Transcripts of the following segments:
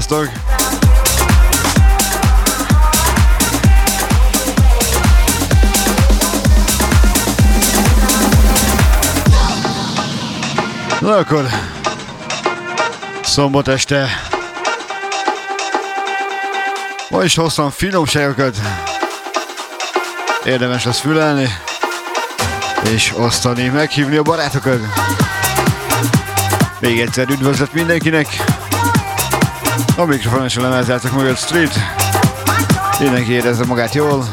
Szevasztok! Na akkor, szombat este. Ma is hoztam finomságokat. Érdemes lesz fülelni, és osztani, meghívni a barátokat. Még egyszer üdvözlet mindenkinek. A mikrofon és a lemezjátok mögött Street. Mindenki érezze magát jól.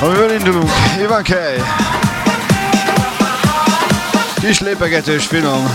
Amivel indulunk, Ivan Kej. Kis lépegetős finom.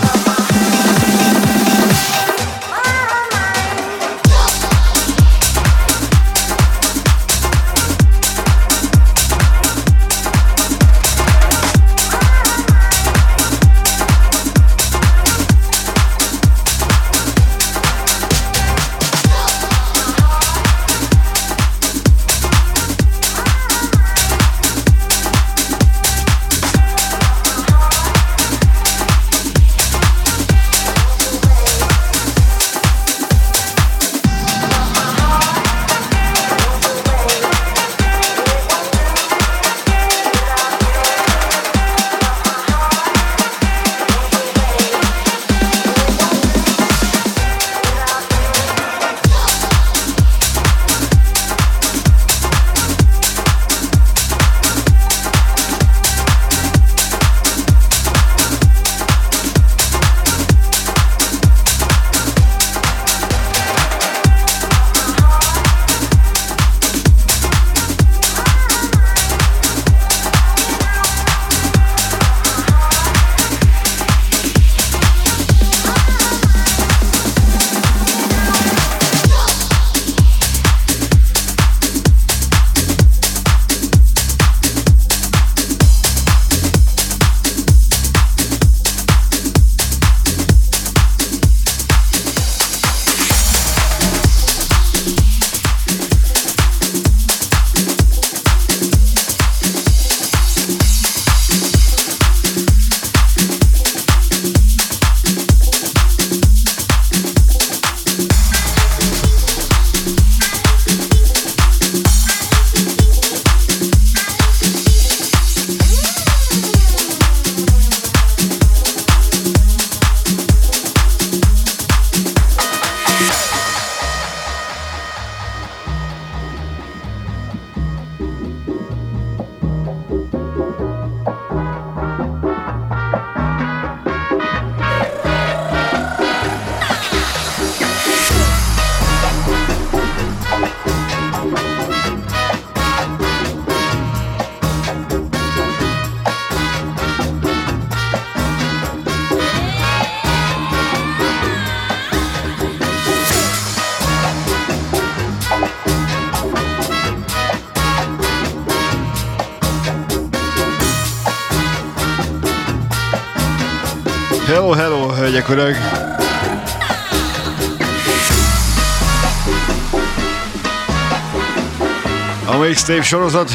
Sorozat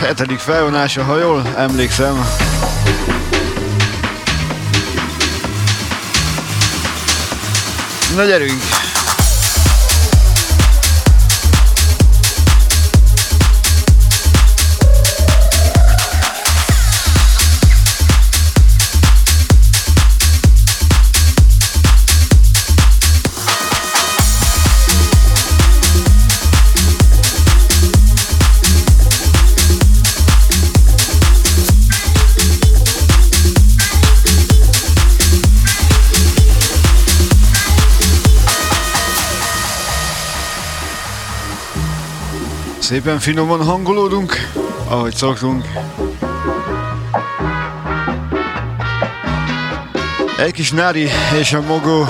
hetedik felvonása, ha jól emlékszem. Na gyerünk! Szépen finoman hangolódunk, ahogy szoktunk. Egy kis Nári és a Mogó.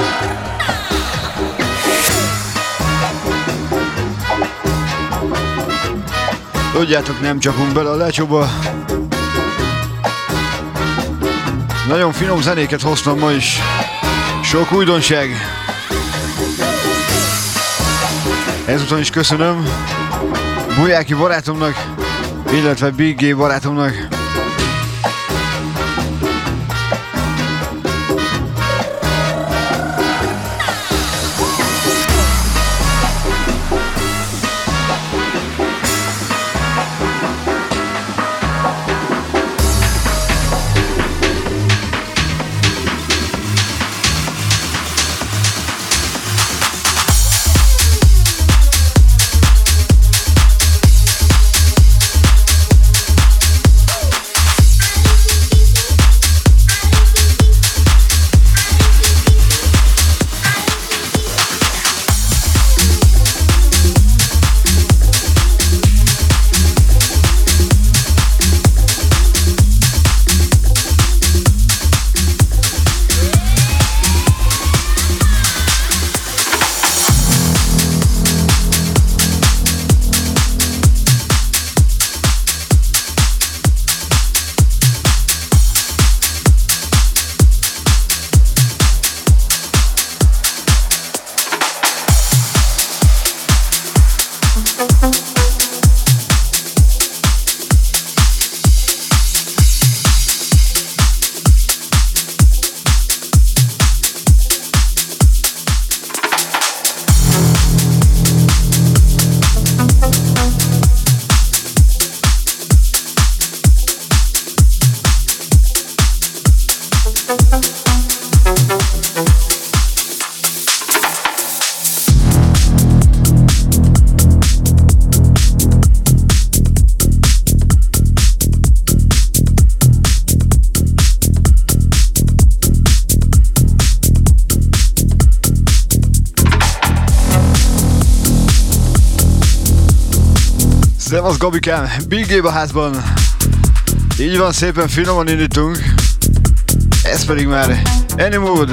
Tudjátok, nem csapunk bele a lecsóba. Nagyon finom zenéket hoztam ma is. Sok újdonság. Ezután is köszönöm. Bujáki barátomnak, illetve Big G barátomnak. Gabikám, Big a házban. Így van, szépen finoman indítunk. Ez pedig már Any Mood.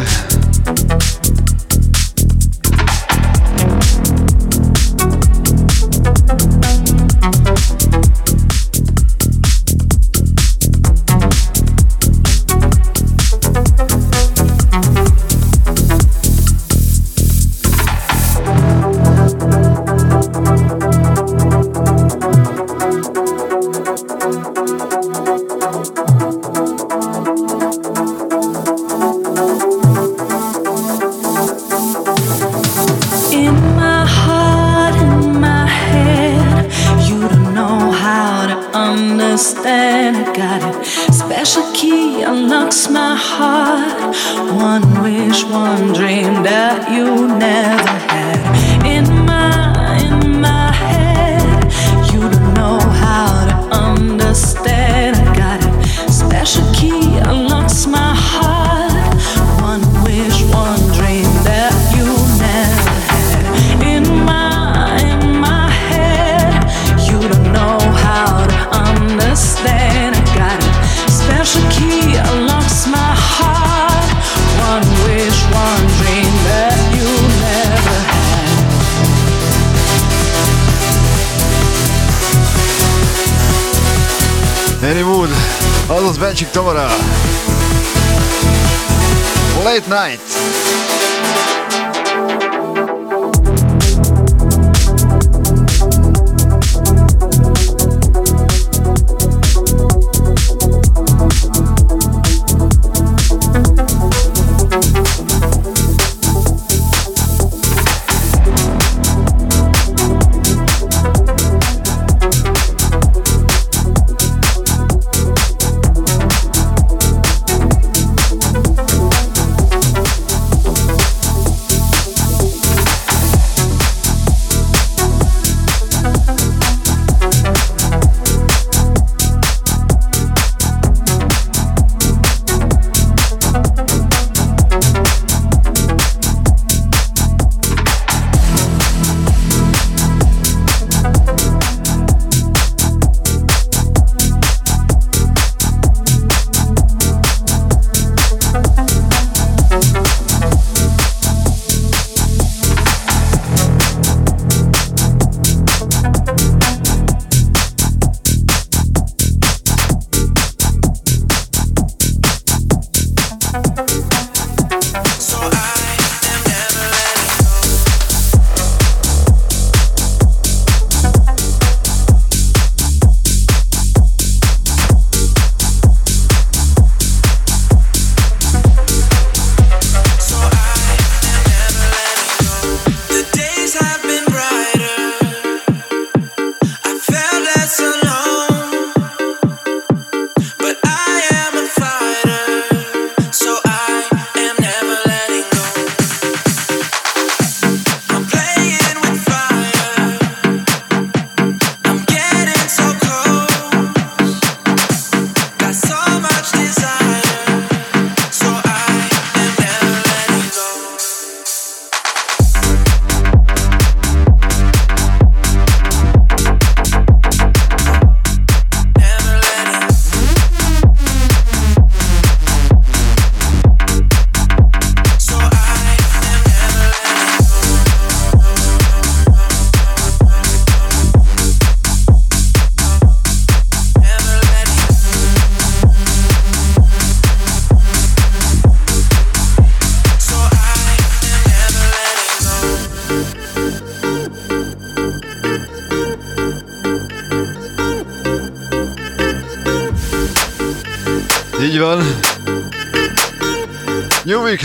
Dančić Tomara. Late night.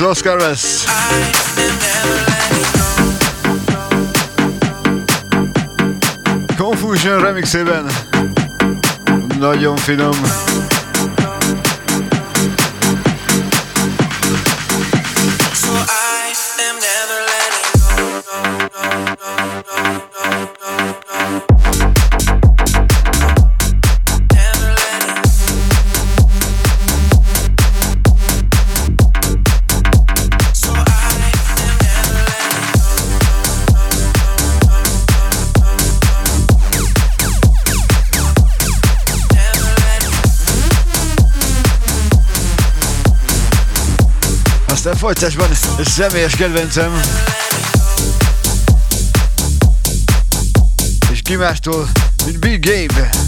Los Carves. Confusion remixében. Nagyon finom. Folytásban személyes kedvencem. És ki mástól, mint Big Gabe.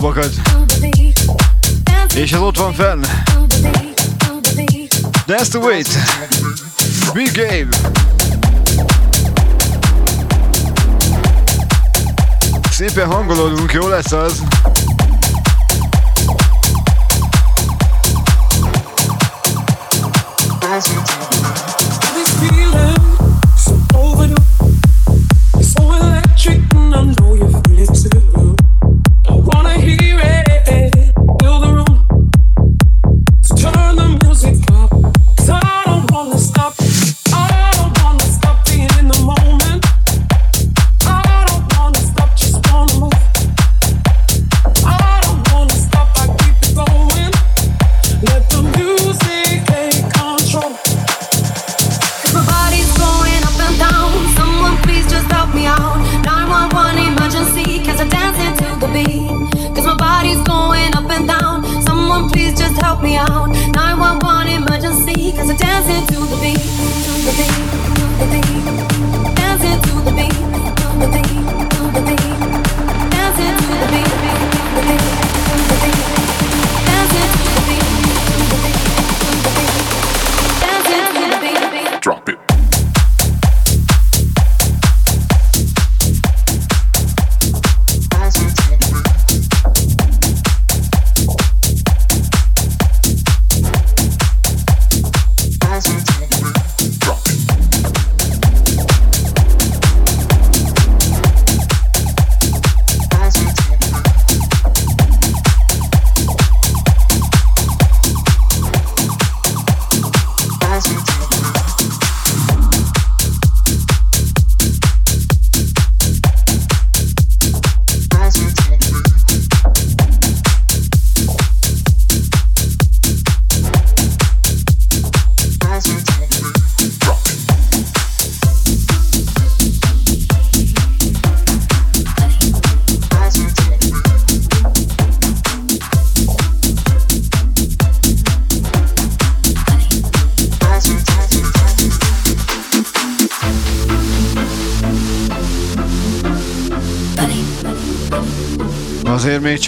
Csak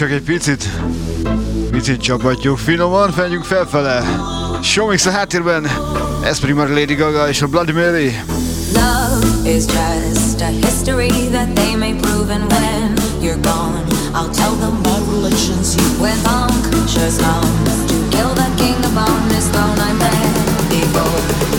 csak egy picit, picit csapatjuk finoman, felfele. Showmix a háttérben, ez Lady Gaga és a Bloody Mary. Love is just a history that they may prove and when you're gone I'll tell them my religion's you When punctures comes to kill the king upon his throne I'm ready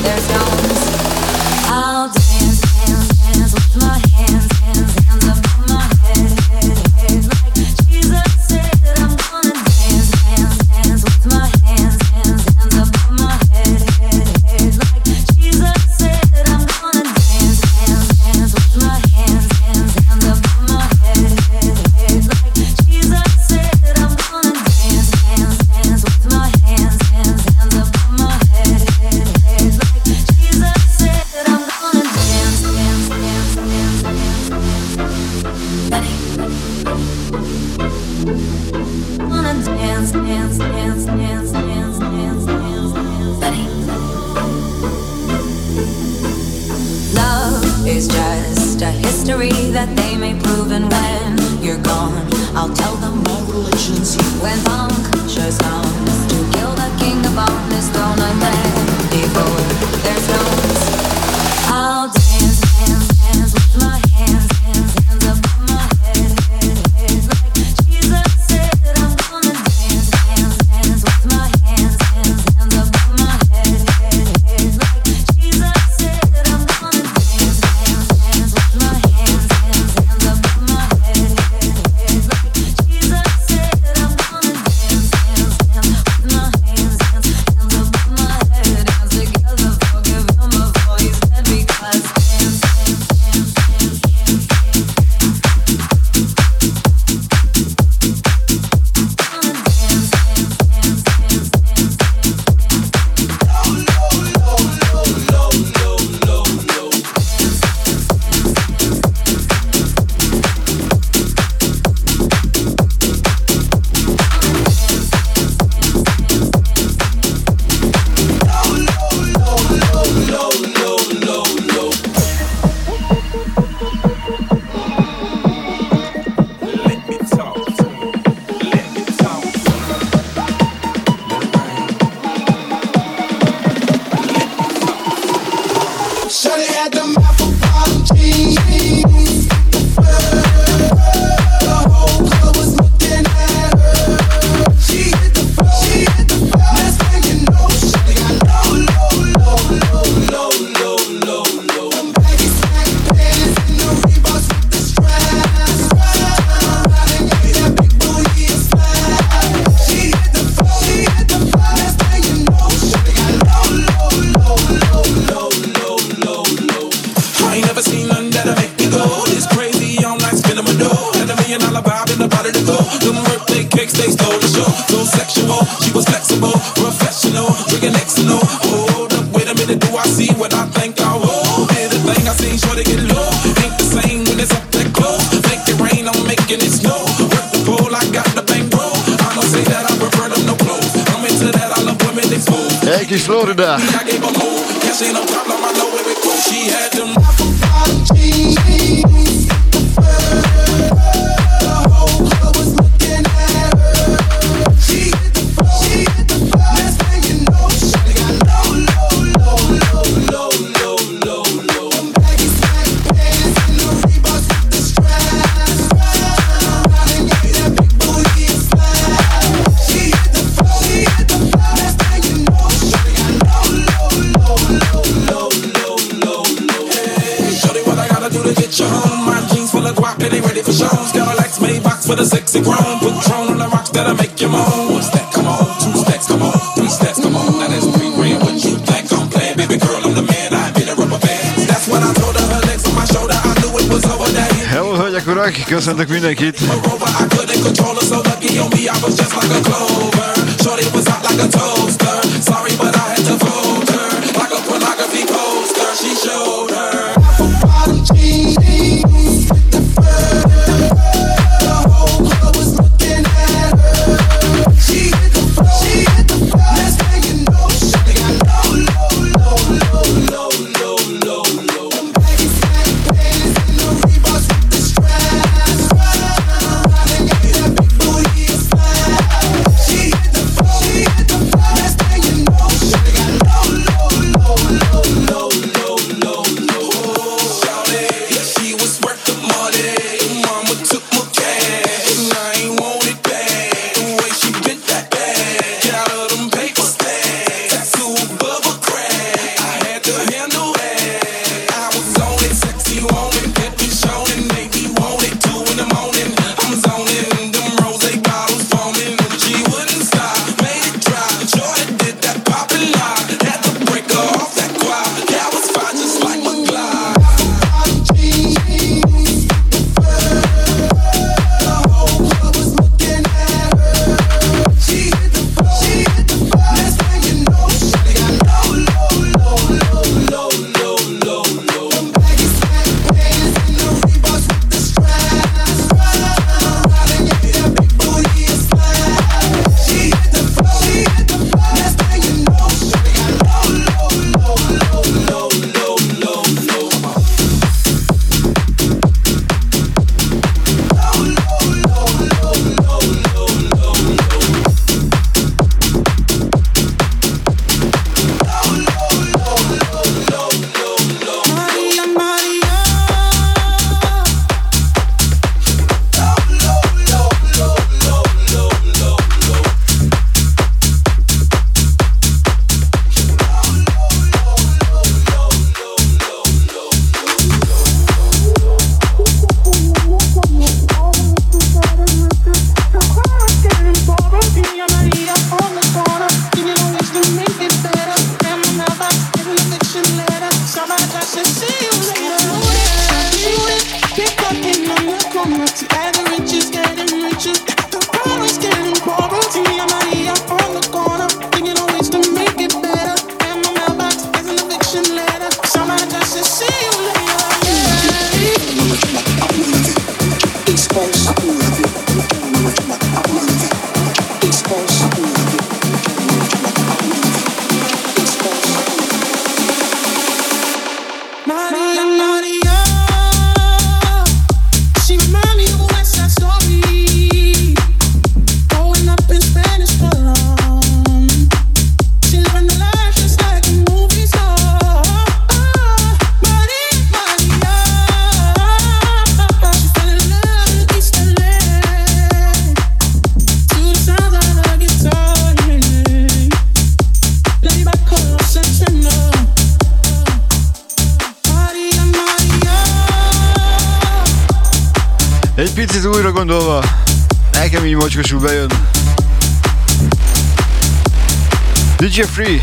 Jeffrey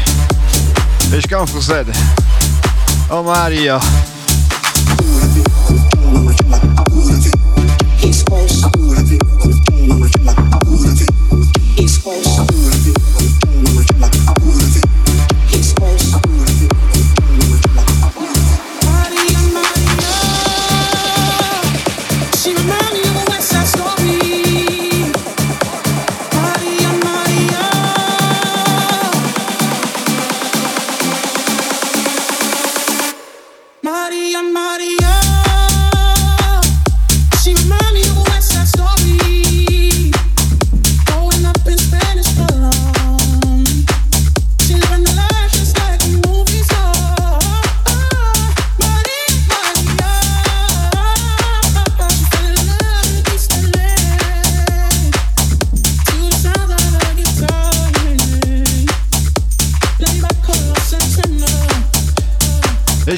és Campus A Mária.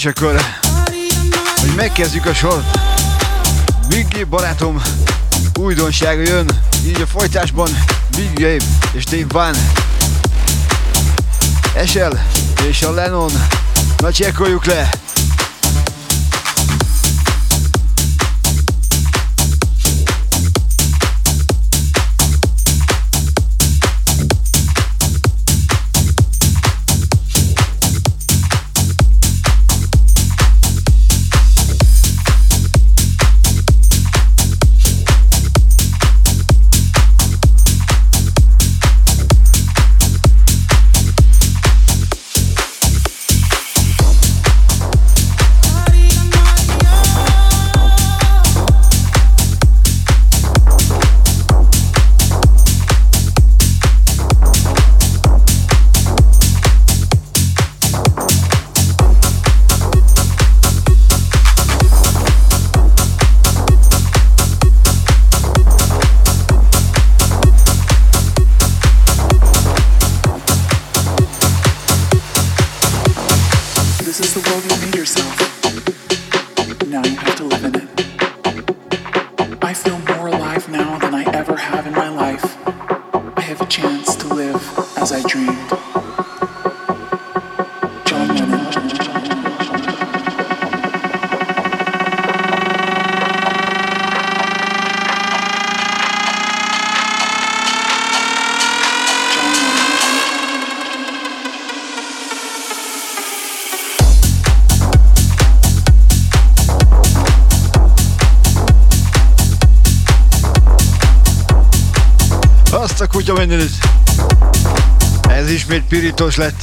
És akkor, hogy megkezdjük a sort, Biggie barátom újdonsága jön, így a folytásban Big Gabe és Dave Van. Esel és a Lennon. Na csekkoljuk le! Ismét pirítós lett.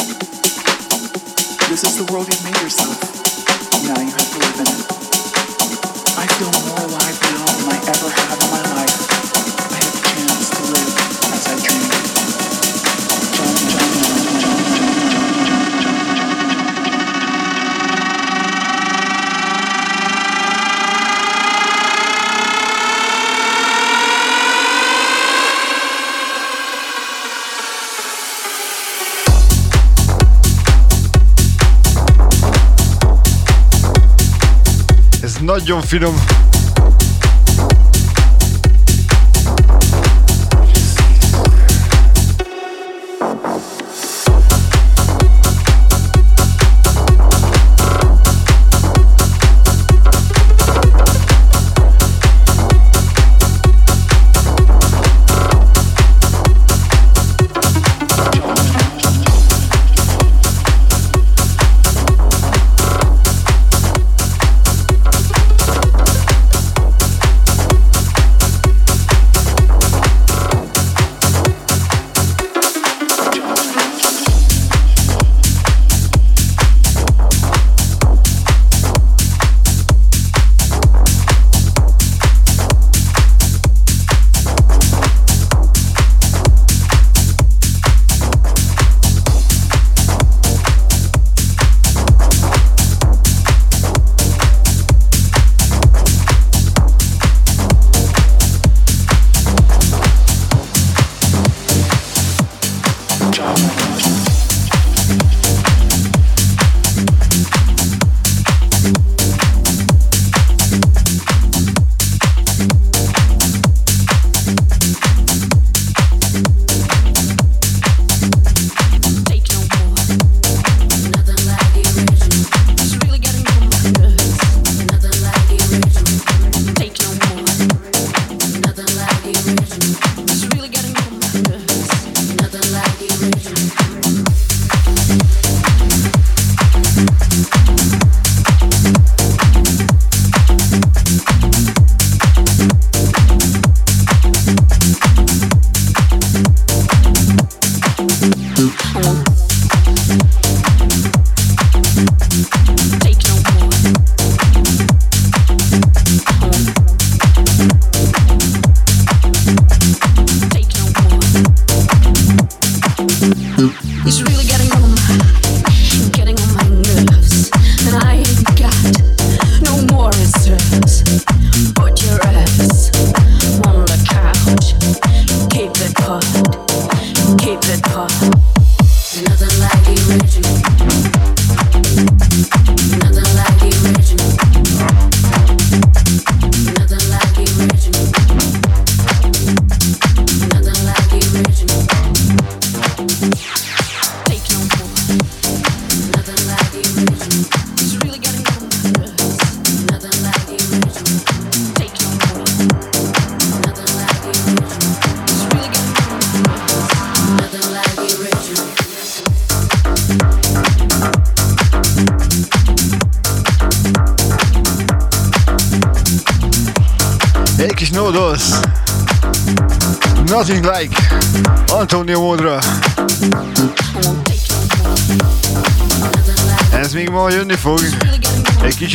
This is the world you've made yourself. Now you have to live in it. I feel more alive now than I ever have in my life. Nagyon finom.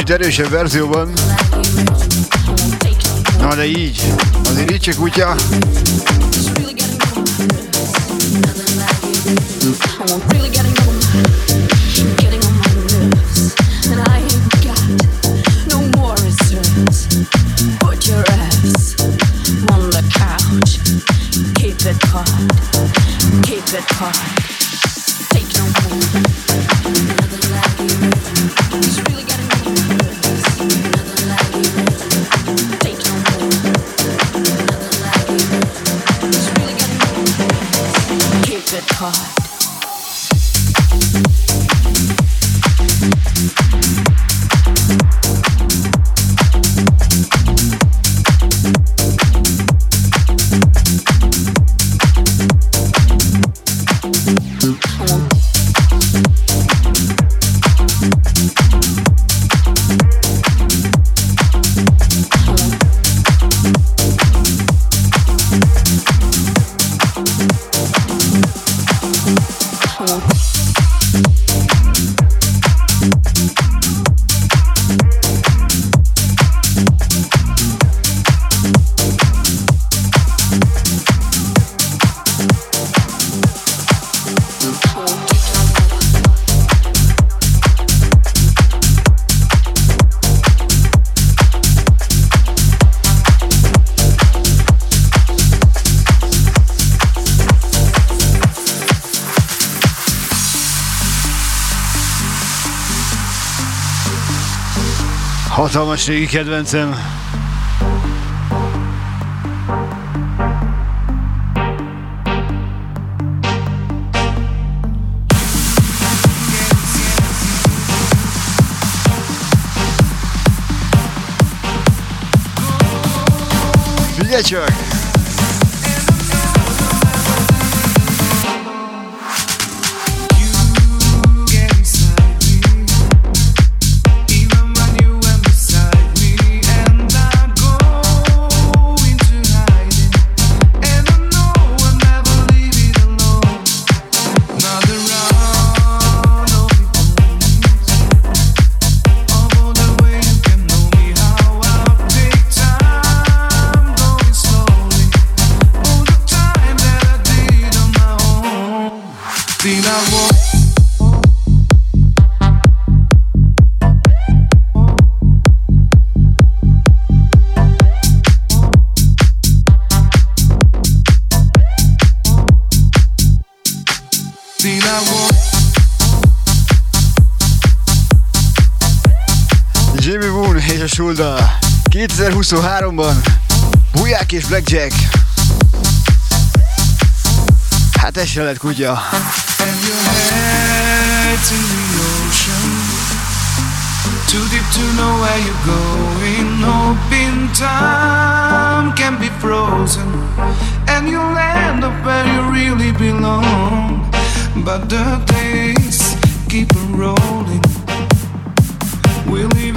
Kicsit erősebb verzióban. Na de így. Azért így csak kutya. Really Hatalmas régi kedvencem. Figyelj csak! 2023-ban. Buják és Blackjack. Hát ez se lett kutya. Too deep to know where you're going. Hoping time can be frozen, and you'll end up where you really belong. But the days keep rolling. Will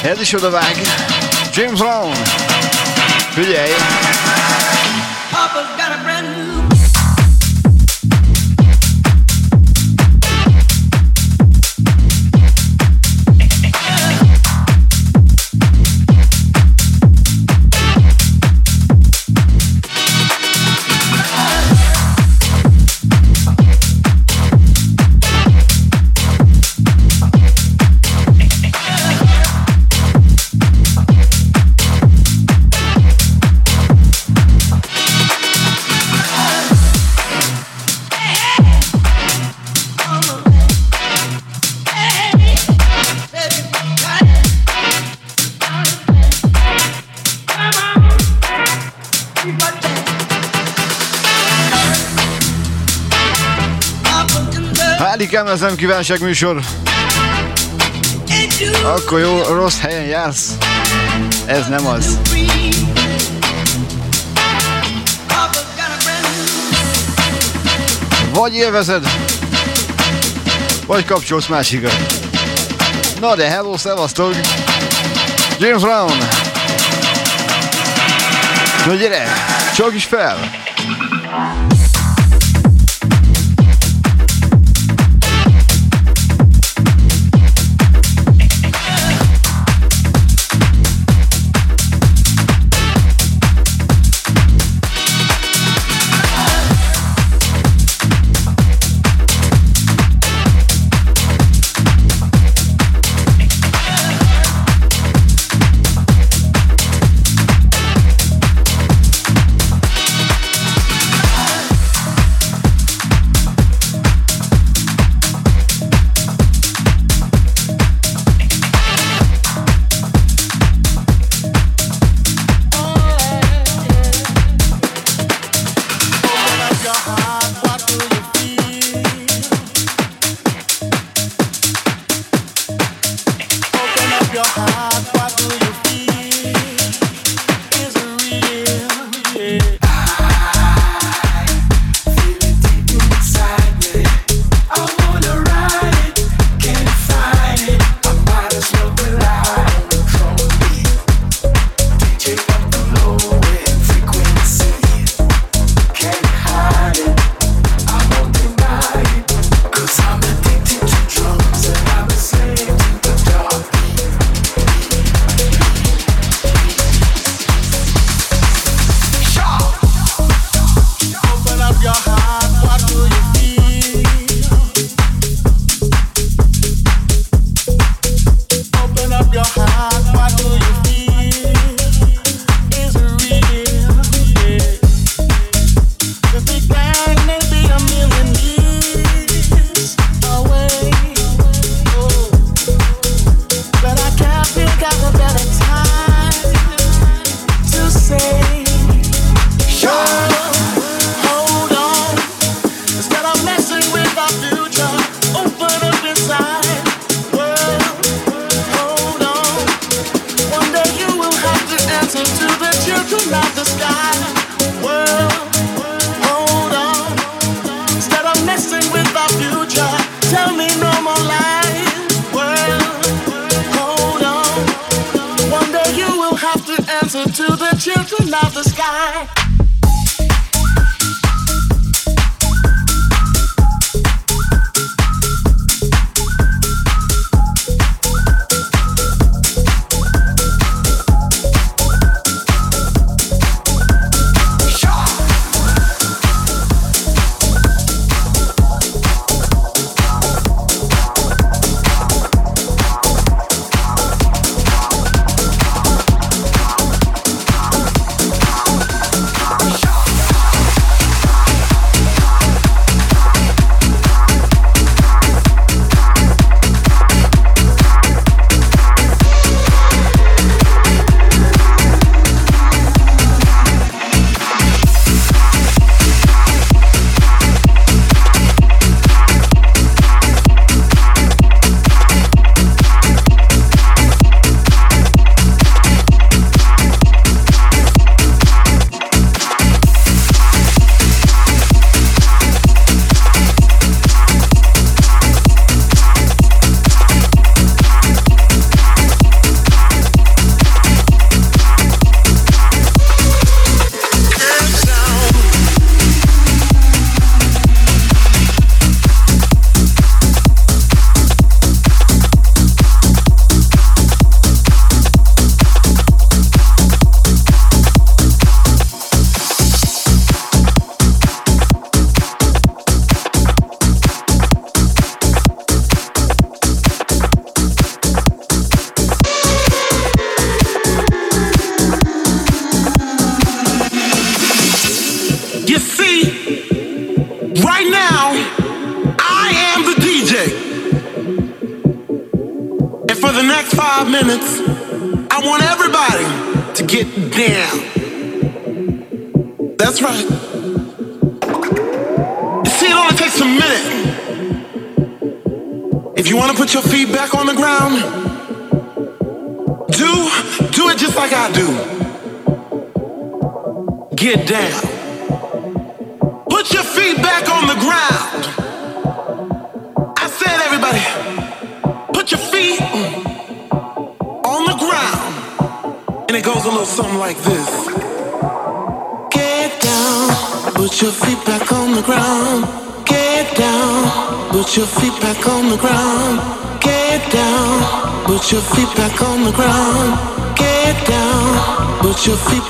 Head is the vág. James Brown. Figyelj! Papa's got a brand new Mikám, ez nem kívánság műsor. Akkor jó, rossz helyen jársz. Ez nem az. Vagy élvezed, vagy kapcsolsz másikra. Na de hello, szevasztok! James Brown! Na gyere, csak is fel!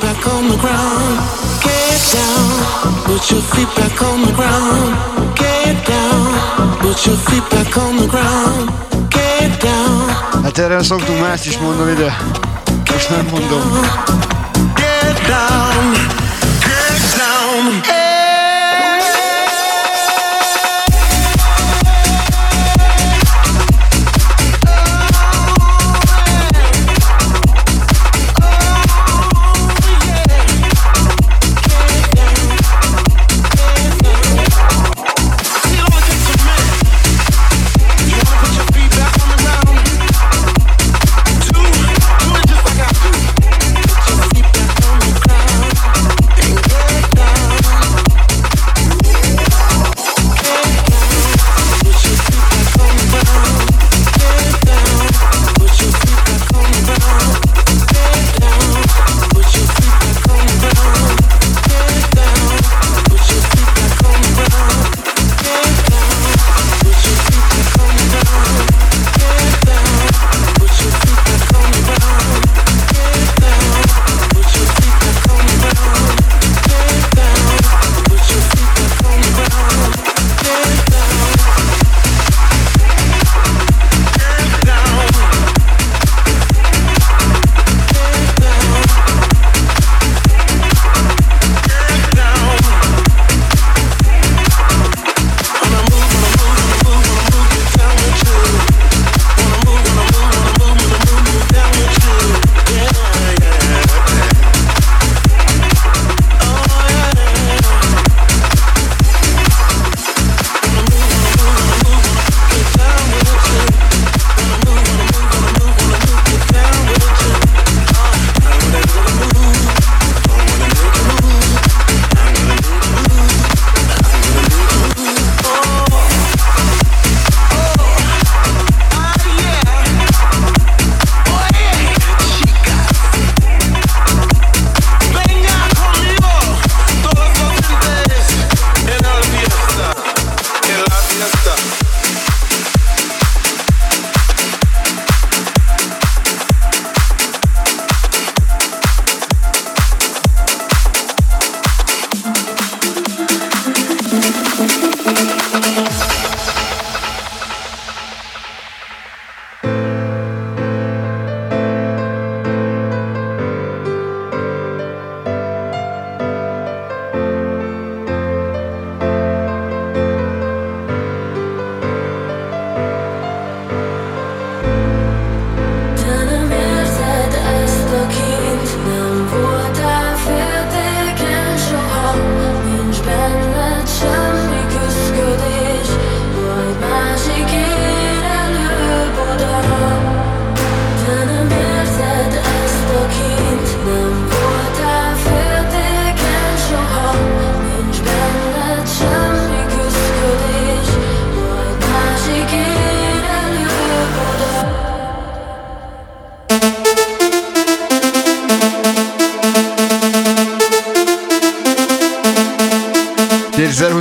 back on the ground. Get down, put your feet back on the ground. Get down, put your feet back on the ground. Get down. Hát erre szoktunk mást is mondani, de most nem mondom. Get down, get down. Hey.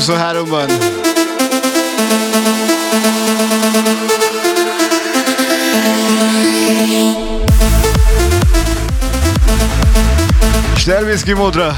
2023-ban. Stervinski módra!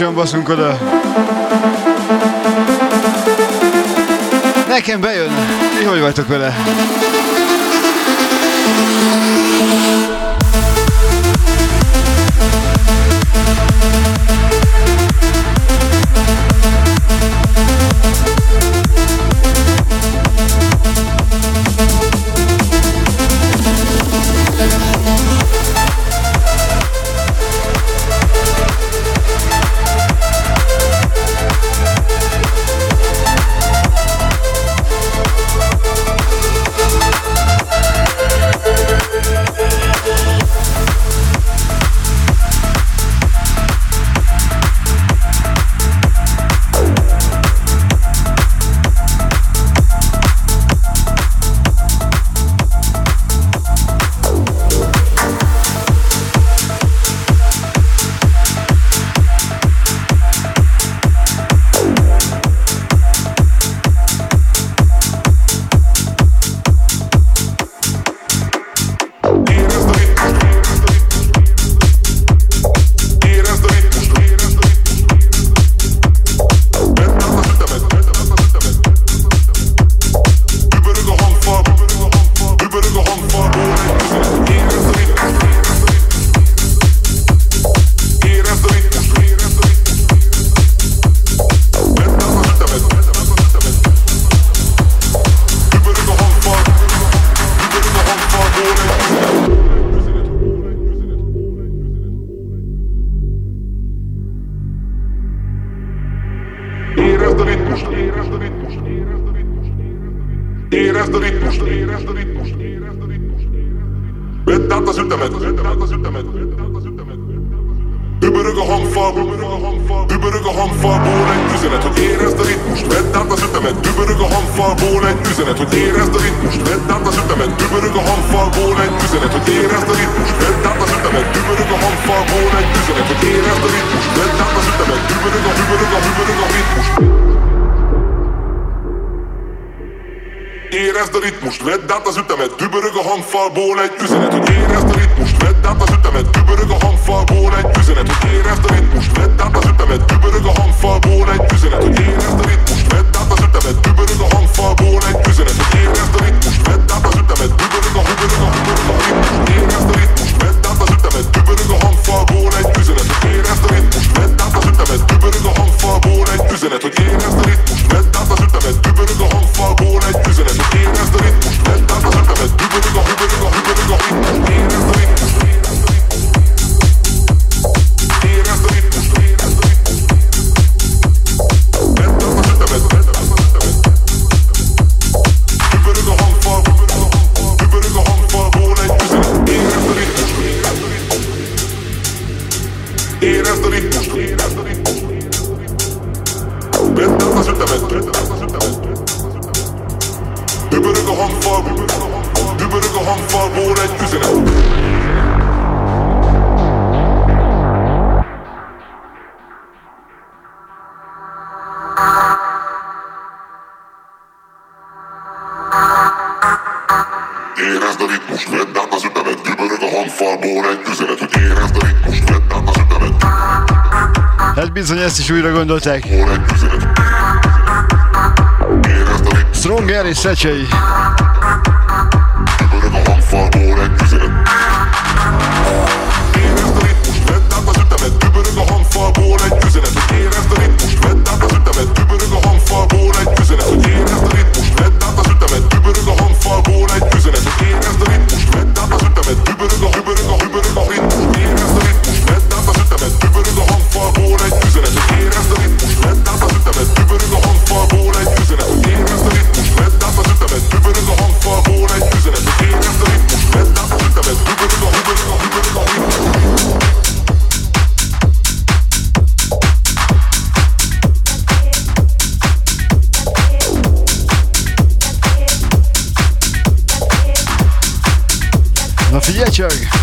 Romantikusan baszunk oda. Nekem bejön. Mi hogy vagytok vele? ritmust, érezd a ritmust, érezd a ritmust, érezd a ritmust, vedd át az ütemet, vedd át az ütemet, Dübörög a hangfal, dübörög a hangfalból. Egy üzenet, hogy érezd a ritmust, vedd át az ütemet, dübörög a hangfalból egy üzenet, hogy érezd a ritmust, vedd át az ütemet, dübörög a hangfalból egy üzenet, hogy érezd a ritmust, vedd át az ütemet, dübörög a hangfalból egy üzenet, hogy érezd a ritmust, vedd át az ütemet, dübörög a dübörög a dübörög a ritmust. érezd a ritmust, vedd át az ütemet, dübörög a hangfalból egy üzenet, hogy érezd a ritmust, vedd át az ütemet, dübörög a hangfalból egy üzenet, hogy érezd a ritmust, vedd át az ütemet, dübörög a hangfalból egy üzenet, hogy érezd a ritmust, vedd át az ütemet, dübörög a hangfalból egy üzenet, hogy érezd a ritmust, vedd át az ütemet, dübörög a hangfalból egy üzenet, érezd a ritmust, vedd át az ütemet, dübörög a hangfalból egy üzenet, hogy érezd a ritmust, vedd át az ütemet, dübörög a hangfalból egy üzenet, hogy érezd a ritmust, vedd át az ütemet, dübörög a hangfalból egy üzenet, Hüpel ist push Rhythmus, schnell tanzen, push damit. Hüpel, Digga, push Digga, Hüpel, Digga, push Hüpel. Ezt is újra gondolták. Stronger és Szecsei. Na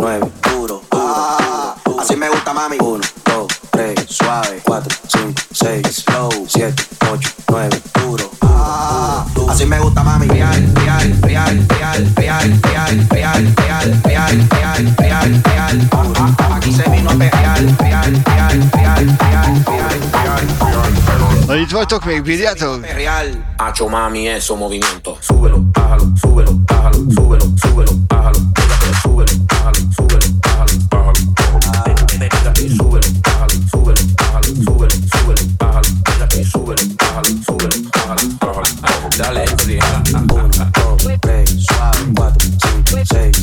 9, puro, puro, Así me gusta, mami. 1, 2, 3, suave. 4, 5, 6, slow. 7, 8, 9, puro. Así me gusta, mami. Real, real, real, real, real, real, real, real, real, real, real, real. Aquí se vino a pegar. TikTok me Video. Real. Hacho mami, eso movimiento. Súbelo, bájalo, súbelo, bájalo, súbelo, súbelo, bájalo. Súbelo, bájalo, súbelo, bájalo, bájalo. Súbelo, bájalo, súbelo, bájalo, súbelo, súbelo, bájalo. Súbelo, bájalo, súbelo, bájalo, bájalo. Dale, Uno, dos, tres, suave, cuatro, cinco, seis.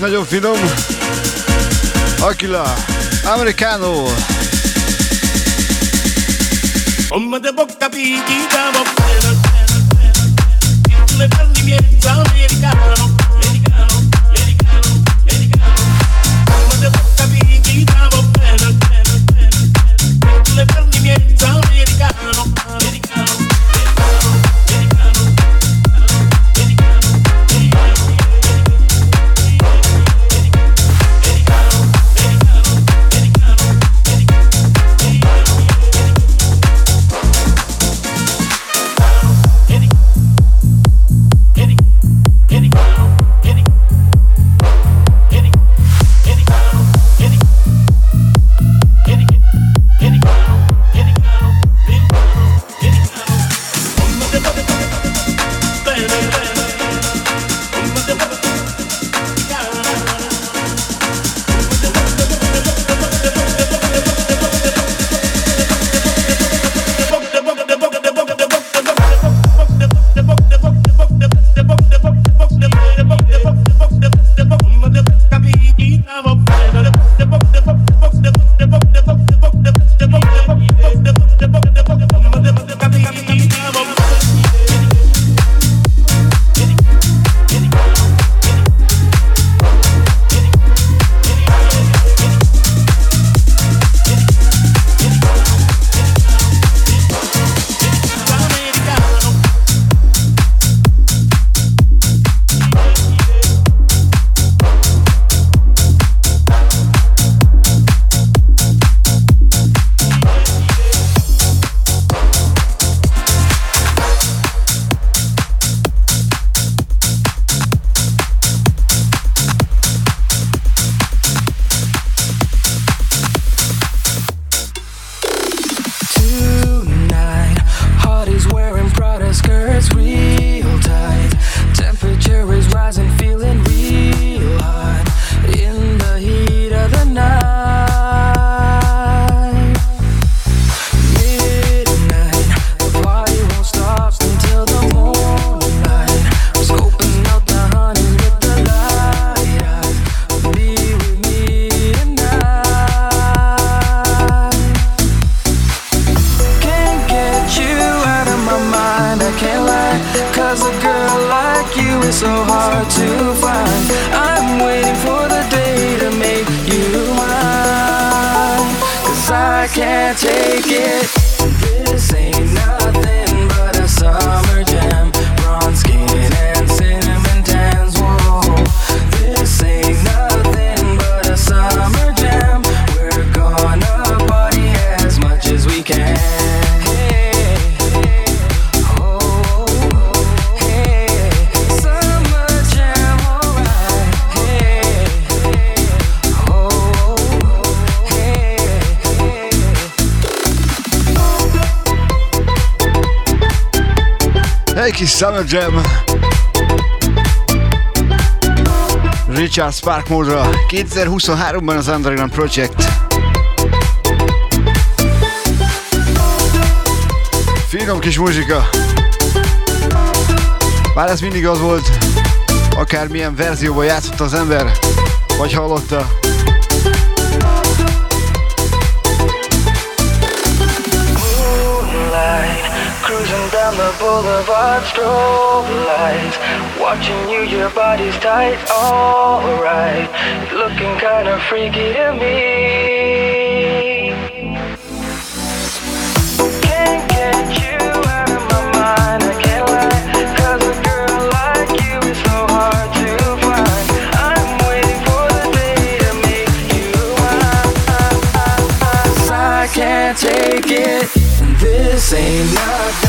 Nagyon finom. Aquila, americano. Americano. Spark módra 2023-ban az Underground Project. Finom kis muzsika. Bár ez mindig az volt, akármilyen verzióban játszott az ember, vagy hallotta. The boulevard, strobe lights Watching you, your body's tight, alright. Looking kinda freaky to me. Can't get you out of my mind, I can't lie. 'Cause a girl like you is so hard to find. I'm waiting for the day to make you I can't take it. This ain't nothing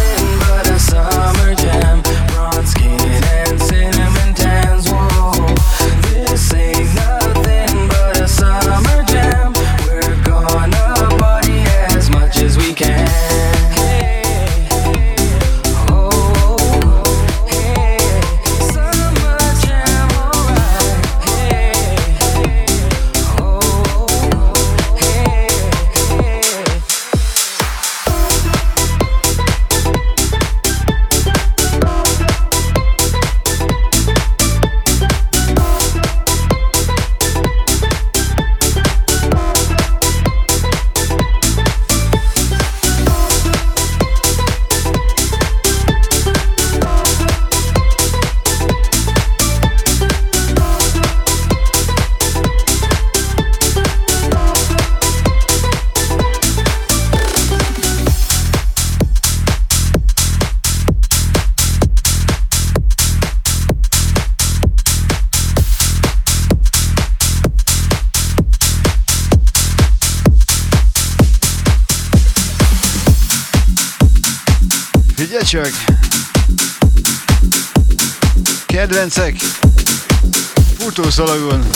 Csak! Kedvencek! Futószalagon!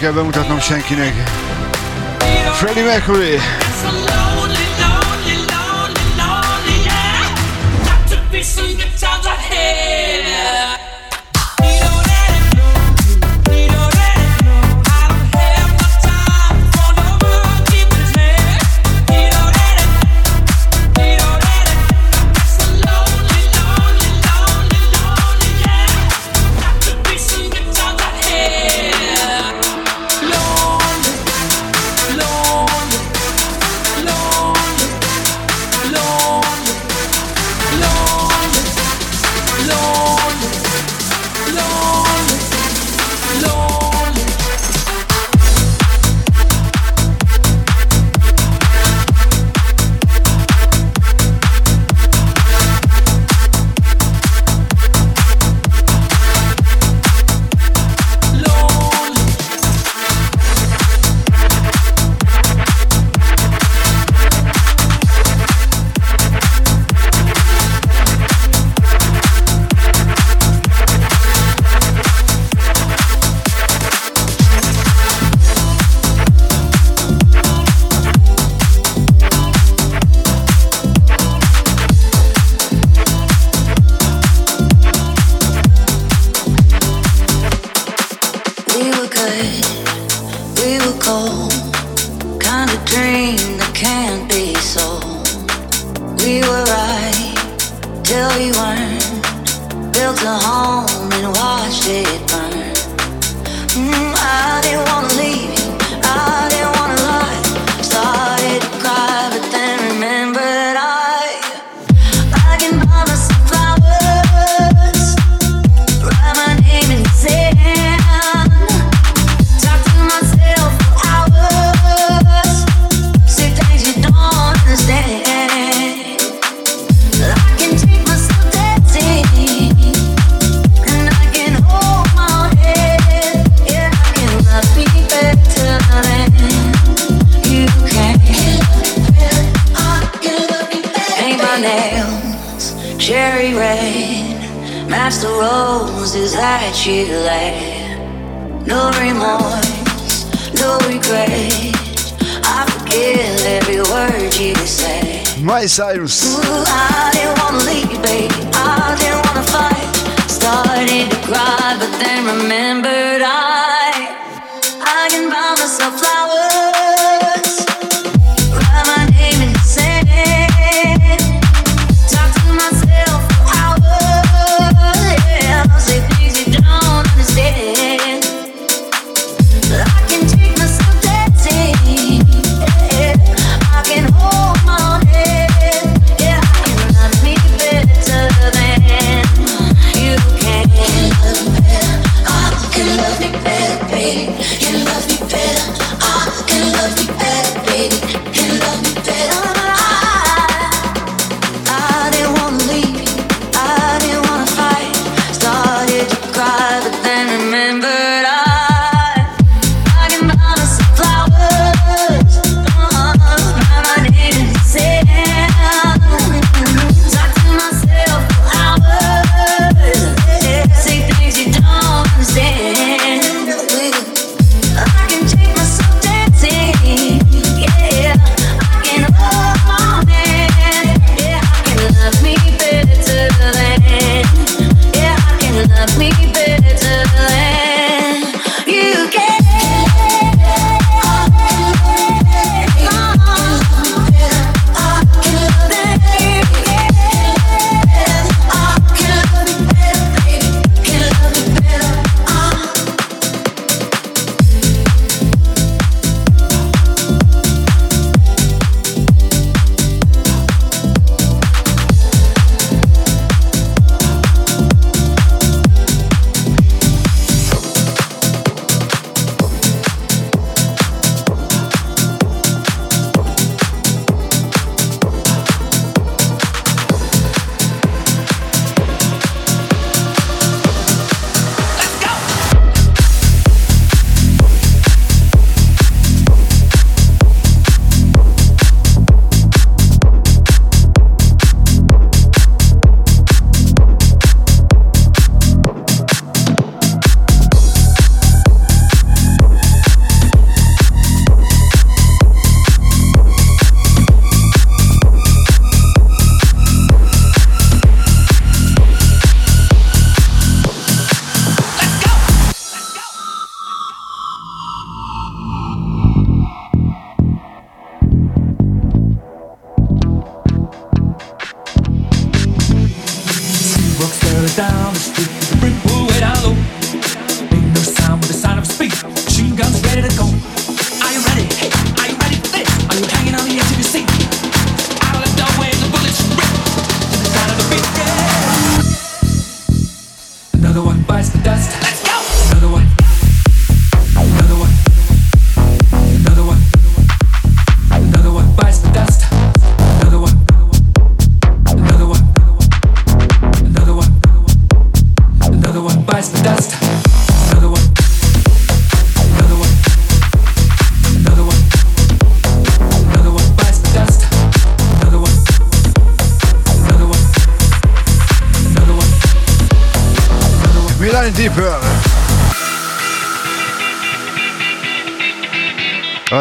Kell bemutatnom senkinek. Freddie Mercury.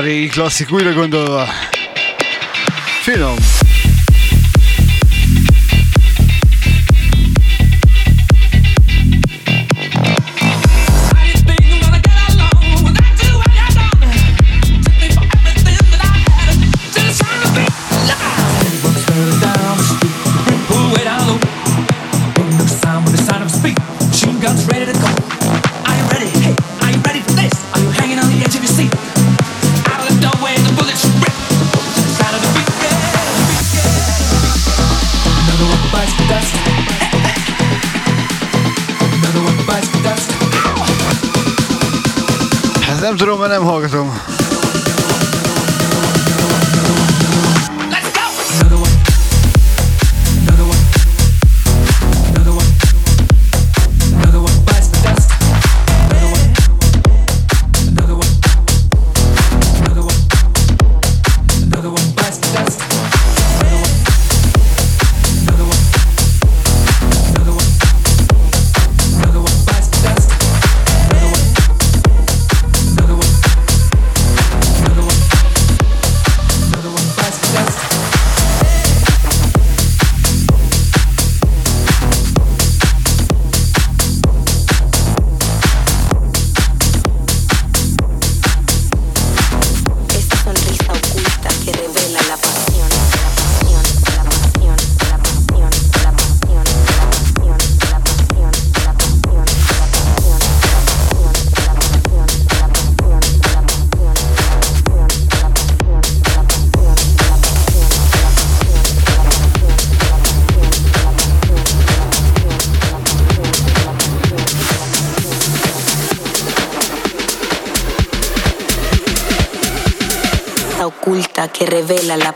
Régi klasszik újra gondolva. Finom. revela la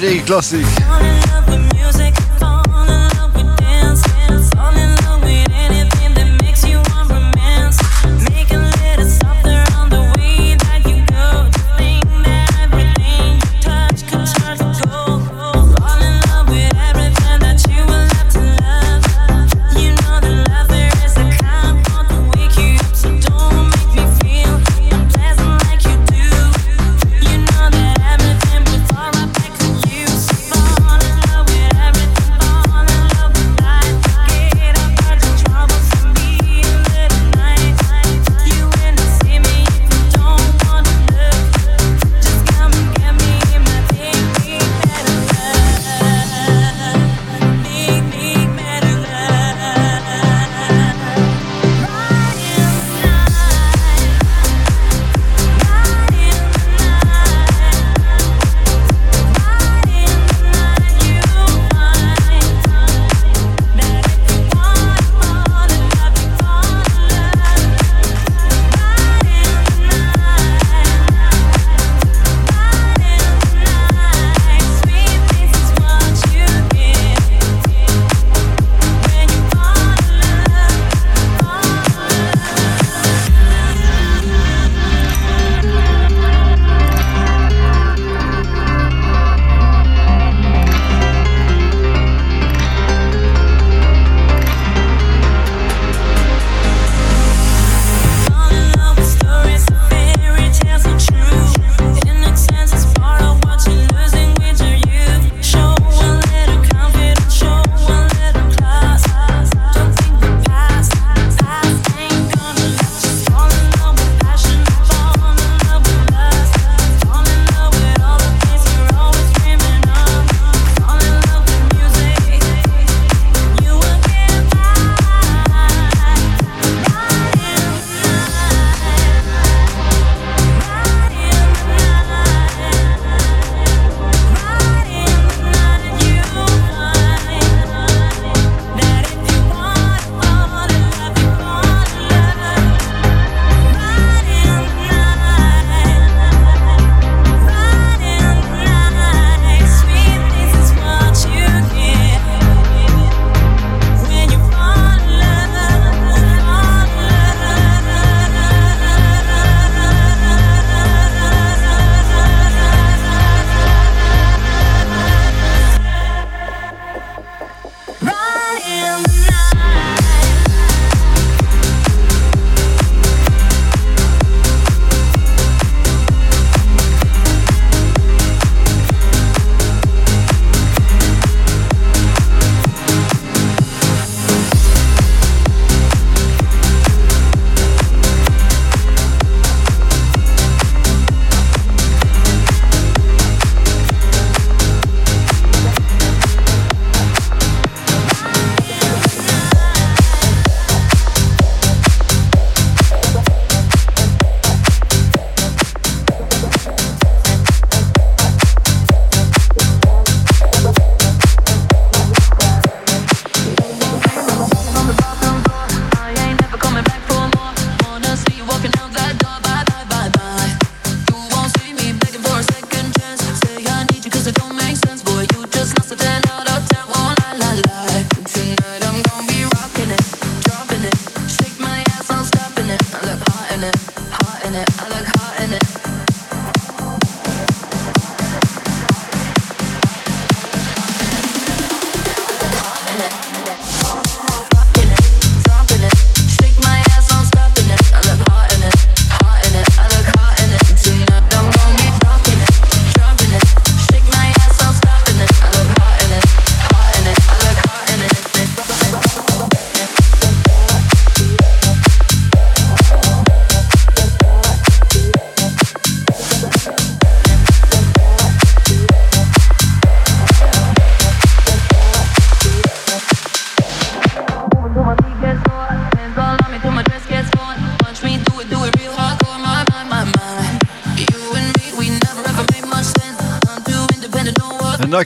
Classic.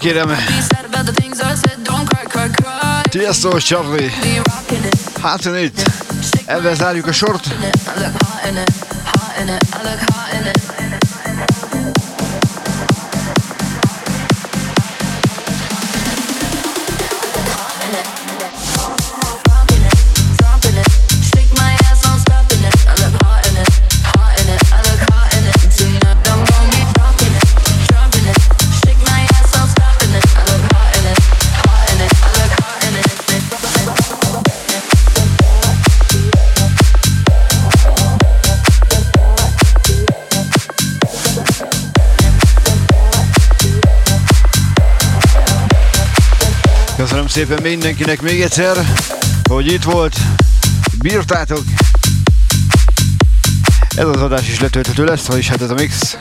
kérem. Tiesto, Charlie. Hát én itt. Ebben zárjuk a sort. I look hot in it, hot in it, I look hot in it. Szépen mindenkinek még egyszer, hogy itt volt, bírtátok. Ez az adás is letölthető lesz, vagyis hát ez a mix.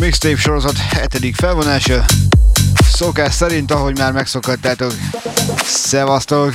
Mixtape sorozat hetedik felvonása. Szokás szerint, ahogy már megszokhattátok. Szevasztok!